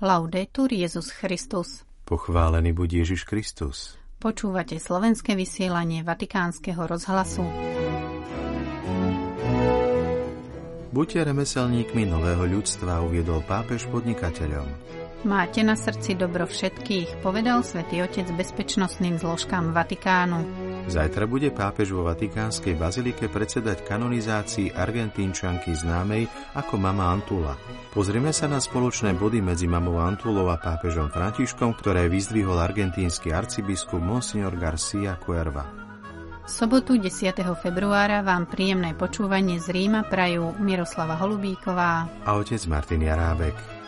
Laudetur Jezus Christus. Pochválený buď Ježiš Kristus. Počúvate slovenské vysielanie Vatikánskeho rozhlasu. Buďte remeselníkmi nového ľudstva, uviedol pápež podnikateľom. Máte na srdci dobro všetkých, povedal svätý Otec bezpečnostným zložkám Vatikánu. Zajtra bude pápež vo Vatikánskej bazilike predsedať kanonizácii argentínčanky známej ako Mama Antula. Pozrieme sa na spoločné body medzi mamou Antulou a pápežom Františkom, ktoré vyzdvihol argentínsky arcibiskup Monsignor Garcia Cuerva. V sobotu 10. februára vám príjemné počúvanie z Ríma prajú Miroslava Holubíková a otec Martin Jarábek.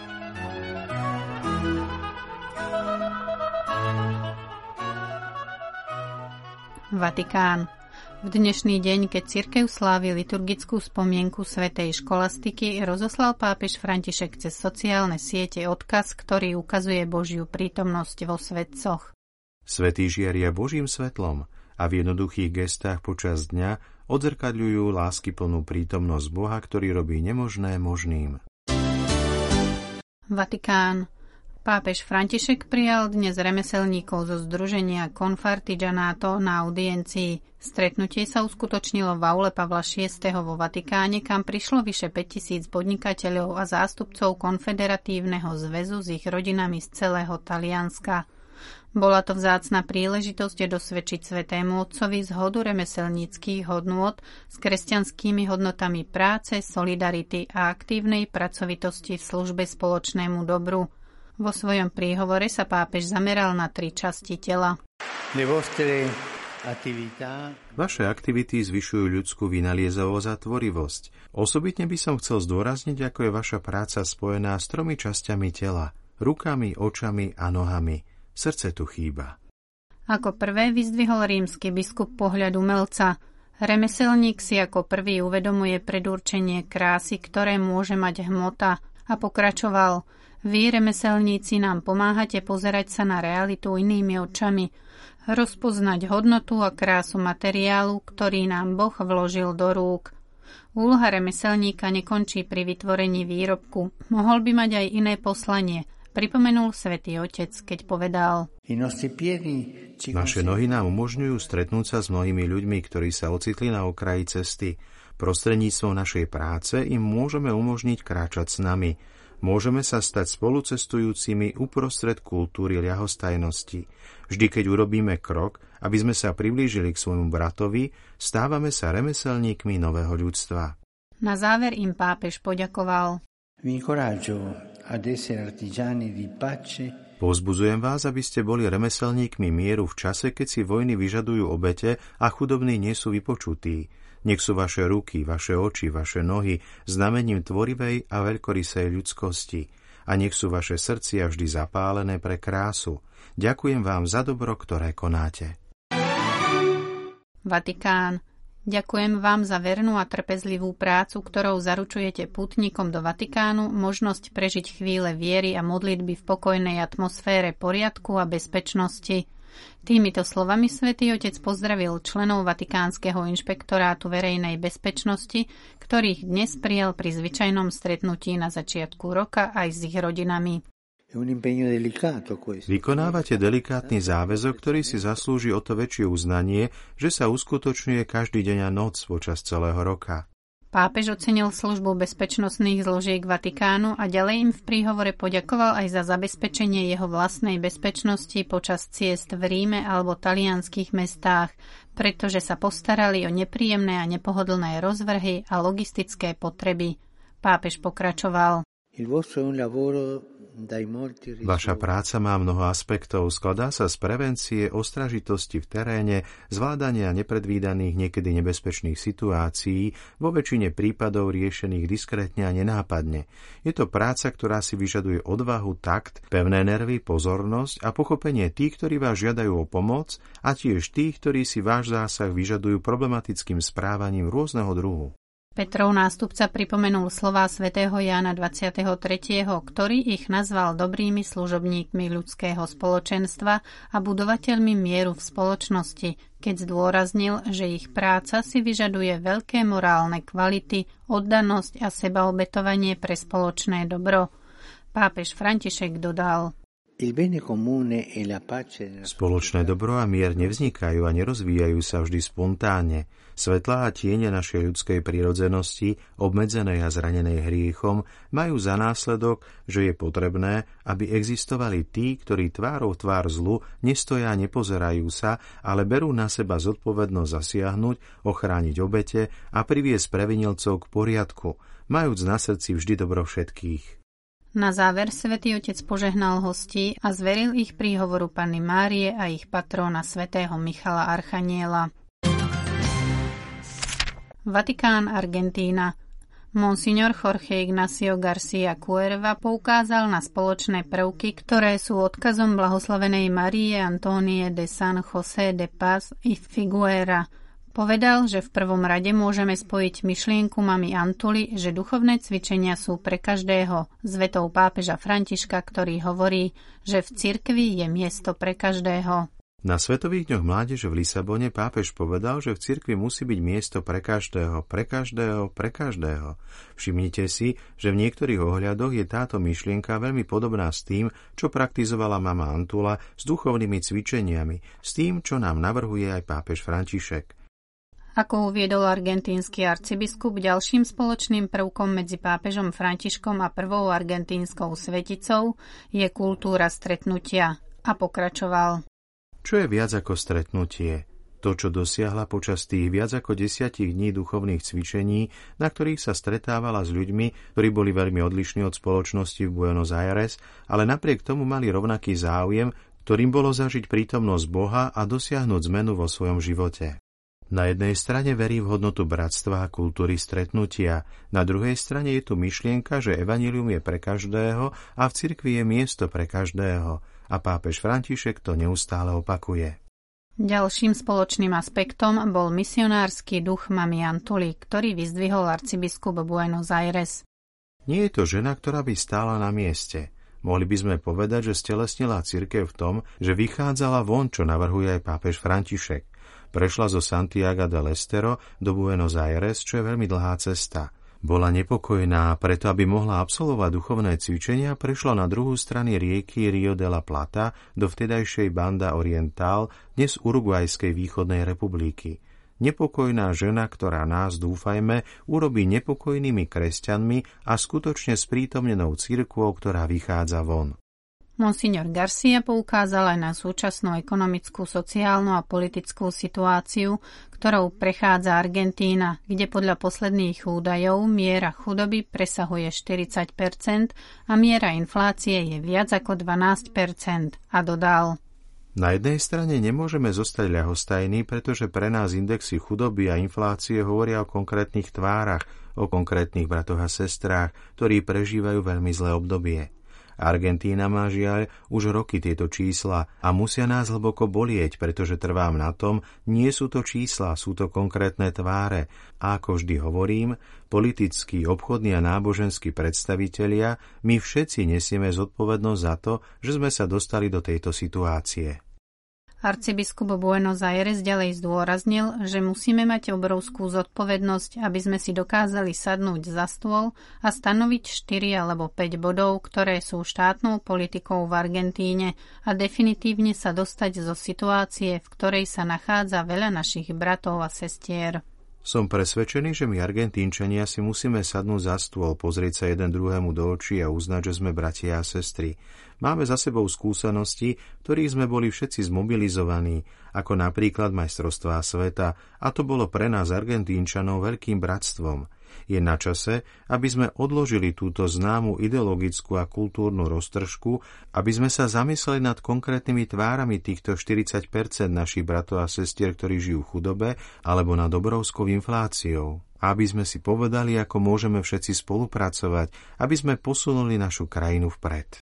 Vatikán. V dnešný deň, keď cirkev slávi liturgickú spomienku svätej školastiky, rozoslal pápež František cez sociálne siete odkaz, ktorý ukazuje Božiu prítomnosť vo svetcoch. Svetý žiaria Božím svetlom a v jednoduchých gestách počas dňa odzrkadľujú láskyplnú prítomnosť Boha, ktorý robí nemožné možným. Vatikán. Pápež František prijal dnes remeselníkov zo združenia Confartigianato na audiencii. Stretnutie sa uskutočnilo v aule Pavla VI. vo Vatikáne, kam prišlo vyše 5000 podnikateľov a zástupcov konfederatívneho zväzu s ich rodinami z celého Talianska. Bola to vzácna príležitosť dosvedčiť Svetému Otcovi zhodu remeselníckých hodnôt s kresťanskými hodnotami práce, solidarity a aktívnej pracovitosti v službe spoločnému dobru – vo svojom príhovore sa pápež zameral na tri časti tela. Vaše aktivity zvyšujú ľudskú vynaliezavosť a tvorivosť. Osobitne by som chcel zdôrazniť, ako je vaša práca spojená s tromi časťami tela. Rukami, očami a nohami. Srdce tu chýba. Ako prvé vyzdvihol rímsky biskup pohľad umelca. Remeselník si ako prvý uvedomuje predurčenie krásy, ktoré môže mať hmota a pokračoval – vy, remeselníci, nám pomáhate pozerať sa na realitu inými očami, rozpoznať hodnotu a krásu materiálu, ktorý nám Boh vložil do rúk. Úloha remeselníka nekončí pri vytvorení výrobku. Mohol by mať aj iné poslanie, pripomenul svätý Otec, keď povedal Naše nohy nám umožňujú stretnúť sa s mnohými ľuďmi, ktorí sa ocitli na okraji cesty. Prostredníctvom našej práce im môžeme umožniť kráčať s nami – môžeme sa stať spolucestujúcimi uprostred kultúry ľahostajnosti. Vždy, keď urobíme krok, aby sme sa priblížili k svojmu bratovi, stávame sa remeselníkmi nového ľudstva. Na záver im pápež poďakoval. Pozbuzujem vás, aby ste boli remeselníkmi mieru v čase, keď si vojny vyžadujú obete a chudobní nie sú vypočutí. Nech sú vaše ruky, vaše oči, vaše nohy znamením tvorivej a veľkorysej ľudskosti a nech sú vaše srdcia vždy zapálené pre krásu. Ďakujem vám za dobro, ktoré konáte. Vatikán. Ďakujem vám za vernú a trpezlivú prácu, ktorou zaručujete putníkom do Vatikánu možnosť prežiť chvíle viery a modlitby v pokojnej atmosfére poriadku a bezpečnosti. Týmito slovami svätý Otec pozdravil členov Vatikánskeho inšpektorátu verejnej bezpečnosti, ktorých dnes prijal pri zvyčajnom stretnutí na začiatku roka aj s ich rodinami. Vykonávate delikátny záväzok, ktorý si zaslúži o to väčšie uznanie, že sa uskutočňuje každý deň a noc počas celého roka. Pápež ocenil službu bezpečnostných zložiek Vatikánu a ďalej im v príhovore poďakoval aj za zabezpečenie jeho vlastnej bezpečnosti počas ciest v Ríme alebo talianských mestách, pretože sa postarali o nepríjemné a nepohodlné rozvrhy a logistické potreby. Pápež pokračoval. Il vostro è un lavoro Vaša práca má mnoho aspektov, skladá sa z prevencie, ostražitosti v teréne, zvládania nepredvídaných, niekedy nebezpečných situácií, vo väčšine prípadov riešených diskrétne a nenápadne. Je to práca, ktorá si vyžaduje odvahu, takt, pevné nervy, pozornosť a pochopenie tých, ktorí vás žiadajú o pomoc a tiež tých, ktorí si váš zásah vyžadujú problematickým správaním rôzneho druhu. Petrov nástupca pripomenul slová svätého Jána 23., ktorý ich nazval dobrými služobníkmi ľudského spoločenstva a budovateľmi mieru v spoločnosti, keď zdôraznil, že ich práca si vyžaduje veľké morálne kvality, oddanosť a sebaobetovanie pre spoločné dobro. Pápež František dodal. E Spoločné dobro a mier nevznikajú a nerozvíjajú sa vždy spontánne. Svetlá a tiene našej ľudskej prírodzenosti, obmedzenej a zranenej hriechom, majú za následok, že je potrebné, aby existovali tí, ktorí tvárou tvár zlu nestoja a nepozerajú sa, ale berú na seba zodpovednosť zasiahnuť, ochrániť obete a priviesť previnilcov k poriadku, majúc na srdci vždy dobro všetkých. Na záver svätý Otec požehnal hostí a zveril ich príhovoru Panny Márie a ich patróna svätého Michala Archaniela. Vatikán, Argentína. Monsignor Jorge Ignacio Garcia Cuerva poukázal na spoločné prvky, ktoré sú odkazom blahoslavenej Marie Antonie de San José de Paz i Figuera – Povedal, že v prvom rade môžeme spojiť myšlienku mami Antuly, že duchovné cvičenia sú pre každého, s vetou pápeža Františka, ktorý hovorí, že v cirkvi je miesto pre každého. Na Svetových dňoch mládeže v Lisabone pápež povedal, že v cirkvi musí byť miesto pre každého, pre každého, pre každého. Všimnite si, že v niektorých ohľadoch je táto myšlienka veľmi podobná s tým, čo praktizovala mama Antula s duchovnými cvičeniami, s tým, čo nám navrhuje aj pápež František. Ako uviedol argentínsky arcibiskup, ďalším spoločným prvkom medzi pápežom Františkom a prvou argentínskou sveticou je kultúra stretnutia a pokračoval. Čo je viac ako stretnutie? To, čo dosiahla počas tých viac ako desiatich dní duchovných cvičení, na ktorých sa stretávala s ľuďmi, ktorí boli veľmi odlišní od spoločnosti v Buenos Aires, ale napriek tomu mali rovnaký záujem, ktorým bolo zažiť prítomnosť Boha a dosiahnuť zmenu vo svojom živote. Na jednej strane verí v hodnotu bratstva a kultúry stretnutia, na druhej strane je tu myšlienka, že evanilium je pre každého a v cirkvi je miesto pre každého a pápež František to neustále opakuje. Ďalším spoločným aspektom bol misionársky duch Mami Antuli, ktorý vyzdvihol arcibiskup Buenos Aires. Nie je to žena, ktorá by stála na mieste. Mohli by sme povedať, že stelesnila cirkev v tom, že vychádzala von, čo navrhuje aj pápež František. Prešla zo Santiago de Lestero do Buenos Aires, čo je veľmi dlhá cesta. Bola nepokojná, preto aby mohla absolvovať duchovné cvičenia, prešla na druhú strany rieky Rio de la Plata do vtedajšej Banda Oriental, dnes Uruguajskej východnej republiky. Nepokojná žena, ktorá nás, dúfajme, urobí nepokojnými kresťanmi a skutočne sprítomnenou cirkvou, ktorá vychádza von. Monsignor Garcia poukázal aj na súčasnú ekonomickú, sociálnu a politickú situáciu, ktorou prechádza Argentína, kde podľa posledných údajov miera chudoby presahuje 40% a miera inflácie je viac ako 12% a dodal. Na jednej strane nemôžeme zostať ľahostajní, pretože pre nás indexy chudoby a inflácie hovoria o konkrétnych tvárach, o konkrétnych bratoch a sestrách, ktorí prežívajú veľmi zlé obdobie. Argentína má žiaľ už roky tieto čísla a musia nás hlboko bolieť, pretože trvám na tom, nie sú to čísla, sú to konkrétne tváre. A ako vždy hovorím, politickí, obchodní a náboženskí predstavitelia, my všetci nesieme zodpovednosť za to, že sme sa dostali do tejto situácie. Arcibiskup Buenos Aires ďalej zdôraznil, že musíme mať obrovskú zodpovednosť, aby sme si dokázali sadnúť za stôl a stanoviť 4 alebo 5 bodov, ktoré sú štátnou politikou v Argentíne a definitívne sa dostať zo situácie, v ktorej sa nachádza veľa našich bratov a sestier. Som presvedčený, že my Argentínčania si musíme sadnúť za stôl, pozrieť sa jeden druhému do očí a uznať, že sme bratia a sestry. Máme za sebou skúsenosti, ktorých sme boli všetci zmobilizovaní, ako napríklad majstrovstvá sveta, a to bolo pre nás Argentínčanov veľkým bratstvom – je na čase, aby sme odložili túto známu ideologickú a kultúrnu roztržku, aby sme sa zamysleli nad konkrétnymi tvárami týchto 40 našich bratov a sestier, ktorí žijú v chudobe, alebo nad obrovskou infláciou. Aby sme si povedali, ako môžeme všetci spolupracovať, aby sme posunuli našu krajinu vpred.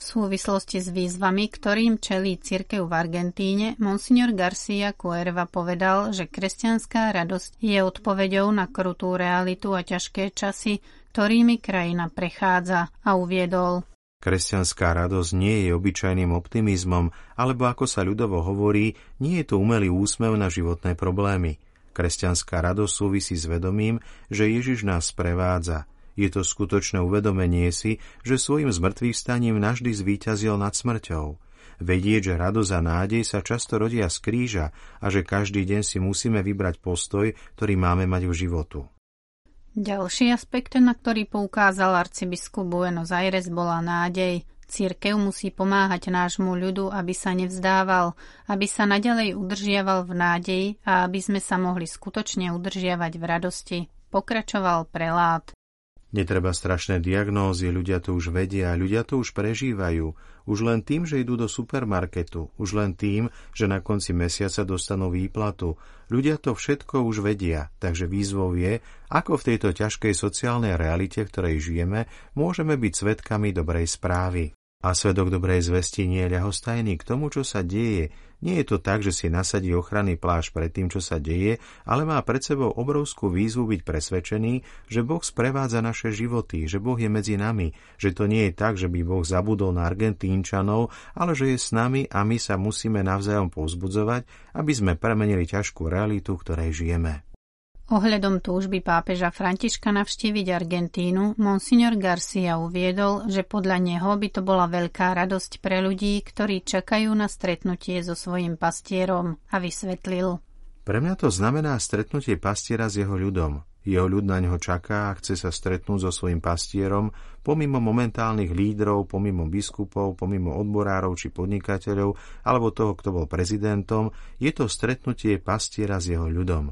V súvislosti s výzvami, ktorým čelí cirkev v Argentíne, monsignor Garcia Cuerva povedal, že kresťanská radosť je odpoveďou na krutú realitu a ťažké časy, ktorými krajina prechádza a uviedol. Kresťanská radosť nie je obyčajným optimizmom, alebo ako sa ľudovo hovorí, nie je to umelý úsmev na životné problémy. Kresťanská radosť súvisí s vedomím, že Ježiš nás prevádza – Je to skutočné uvedomenie si, že svojim zmrtvých staním navždy zvíťazil nad smrťou. Vedieť, že radosť a nádej sa často rodia z kríža a že každý deň si musíme vybrať postoj, ktorý máme mať v životu. Ďalší aspekt, na ktorý poukázal arcibiskup Buenos Aires, bola nádej. Církev musí pomáhať nášmu ľudu, aby sa nevzdával, aby sa nadalej udržiaval v nádeji a aby sme sa mohli skutočne udržiavať v radosti. Pokračoval prelát. Netreba strašné diagnózy, ľudia to už vedia, ľudia to už prežívajú. Už len tým, že idú do supermarketu, už len tým, že na konci mesiaca dostanú výplatu. Ľudia to všetko už vedia, takže výzvou je, ako v tejto ťažkej sociálnej realite, v ktorej žijeme, môžeme byť svetkami dobrej správy. A svedok dobrej zvesti nie je ľahostajný k tomu, čo sa deje. Nie je to tak, že si nasadí ochranný pláž pred tým, čo sa deje, ale má pred sebou obrovskú výzvu byť presvedčený, že Boh sprevádza naše životy, že Boh je medzi nami, že to nie je tak, že by Boh zabudol na Argentínčanov, ale že je s nami a my sa musíme navzájom povzbudzovať, aby sme premenili ťažkú realitu, v ktorej žijeme. Ohľadom túžby pápeža Františka navštíviť Argentínu, monsignor Garcia uviedol, že podľa neho by to bola veľká radosť pre ľudí, ktorí čakajú na stretnutie so svojim pastierom a vysvetlil. Pre mňa to znamená stretnutie pastiera s jeho ľudom. Jeho ľud na neho čaká a chce sa stretnúť so svojim pastierom, pomimo momentálnych lídrov, pomimo biskupov, pomimo odborárov či podnikateľov, alebo toho, kto bol prezidentom, je to stretnutie pastiera s jeho ľudom.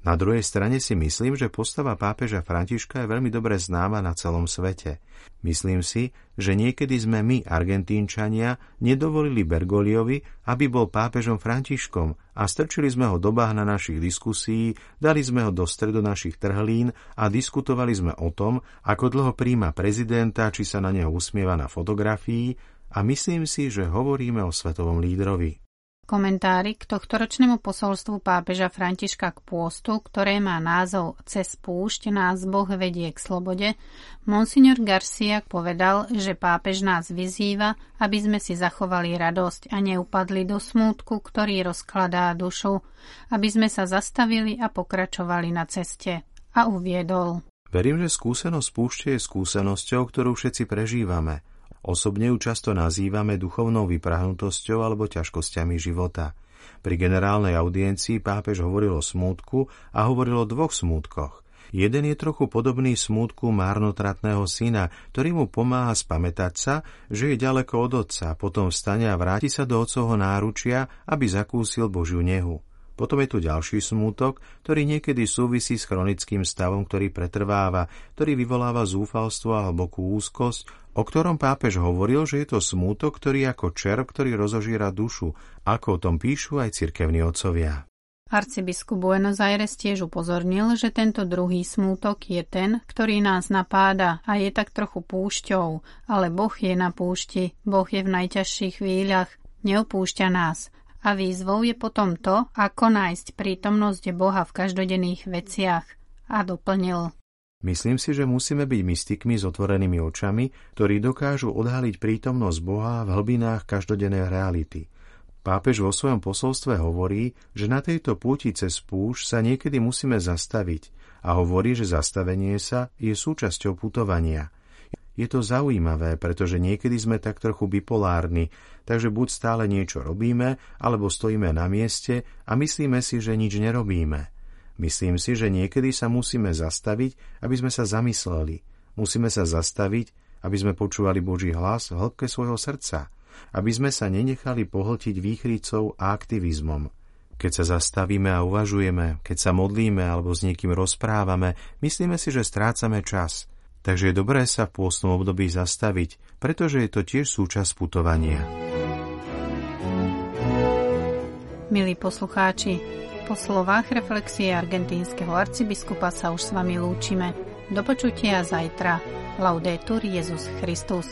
Na druhej strane si myslím, že postava pápeža Františka je veľmi dobre známa na celom svete. Myslím si, že niekedy sme my, Argentínčania, nedovolili Bergoliovi, aby bol pápežom Františkom a strčili sme ho do bahna našich diskusí, dali sme ho do stredu našich trhlín a diskutovali sme o tom, ako dlho príjma prezidenta, či sa na neho usmieva na fotografii a myslím si, že hovoríme o svetovom lídrovi. Komentári k tohtoročnému posolstvu pápeža Františka k pôstu, ktoré má názov Cez púšť nás Boh vedie k slobode, monsignor Garcia povedal, že pápež nás vyzýva, aby sme si zachovali radosť a neupadli do smútku, ktorý rozkladá dušu, aby sme sa zastavili a pokračovali na ceste. A uviedol. Verím, že skúsenosť púšte je skúsenosťou, ktorú všetci prežívame – Osobne ju často nazývame duchovnou vyprahnutosťou alebo ťažkosťami života. Pri generálnej audiencii pápež hovoril o smútku a hovoril o dvoch smútkoch. Jeden je trochu podobný smútku márnotratného syna, ktorý mu pomáha spamätať sa, že je ďaleko od otca, potom vstane a vráti sa do otcovho náručia, aby zakúsil Božiu nehu. Potom je tu ďalší smútok, ktorý niekedy súvisí s chronickým stavom, ktorý pretrváva, ktorý vyvoláva zúfalstvo a hlbokú úzkosť, o ktorom pápež hovoril, že je to smútok, ktorý ako červ, ktorý rozožíra dušu, ako o tom píšu aj cirkevní otcovia. Arcibiskup Buenos Aires tiež upozornil, že tento druhý smútok je ten, ktorý nás napáda a je tak trochu púšťou, ale Boh je na púšti, Boh je v najťažších chvíľach, neopúšťa nás a výzvou je potom to, ako nájsť prítomnosť Boha v každodenných veciach. A doplnil. Myslím si, že musíme byť mystikmi s otvorenými očami, ktorí dokážu odhaliť prítomnosť Boha v hlbinách každodennej reality. Pápež vo svojom posolstve hovorí, že na tejto púti cez púš sa niekedy musíme zastaviť a hovorí, že zastavenie sa je súčasťou putovania – je to zaujímavé, pretože niekedy sme tak trochu bipolárni, takže buď stále niečo robíme, alebo stojíme na mieste a myslíme si, že nič nerobíme. Myslím si, že niekedy sa musíme zastaviť, aby sme sa zamysleli. Musíme sa zastaviť, aby sme počúvali Boží hlas v hĺbke svojho srdca, aby sme sa nenechali pohltiť výchrycou a aktivizmom. Keď sa zastavíme a uvažujeme, keď sa modlíme alebo s niekým rozprávame, myslíme si, že strácame čas – Takže je dobré sa v pôstnom období zastaviť, pretože je to tiež súčasť putovania. Milí poslucháči, po slovách reflexie argentínskeho arcibiskupa sa už s vami lúčime. Do počutia zajtra. Laudetur Jezus Christus.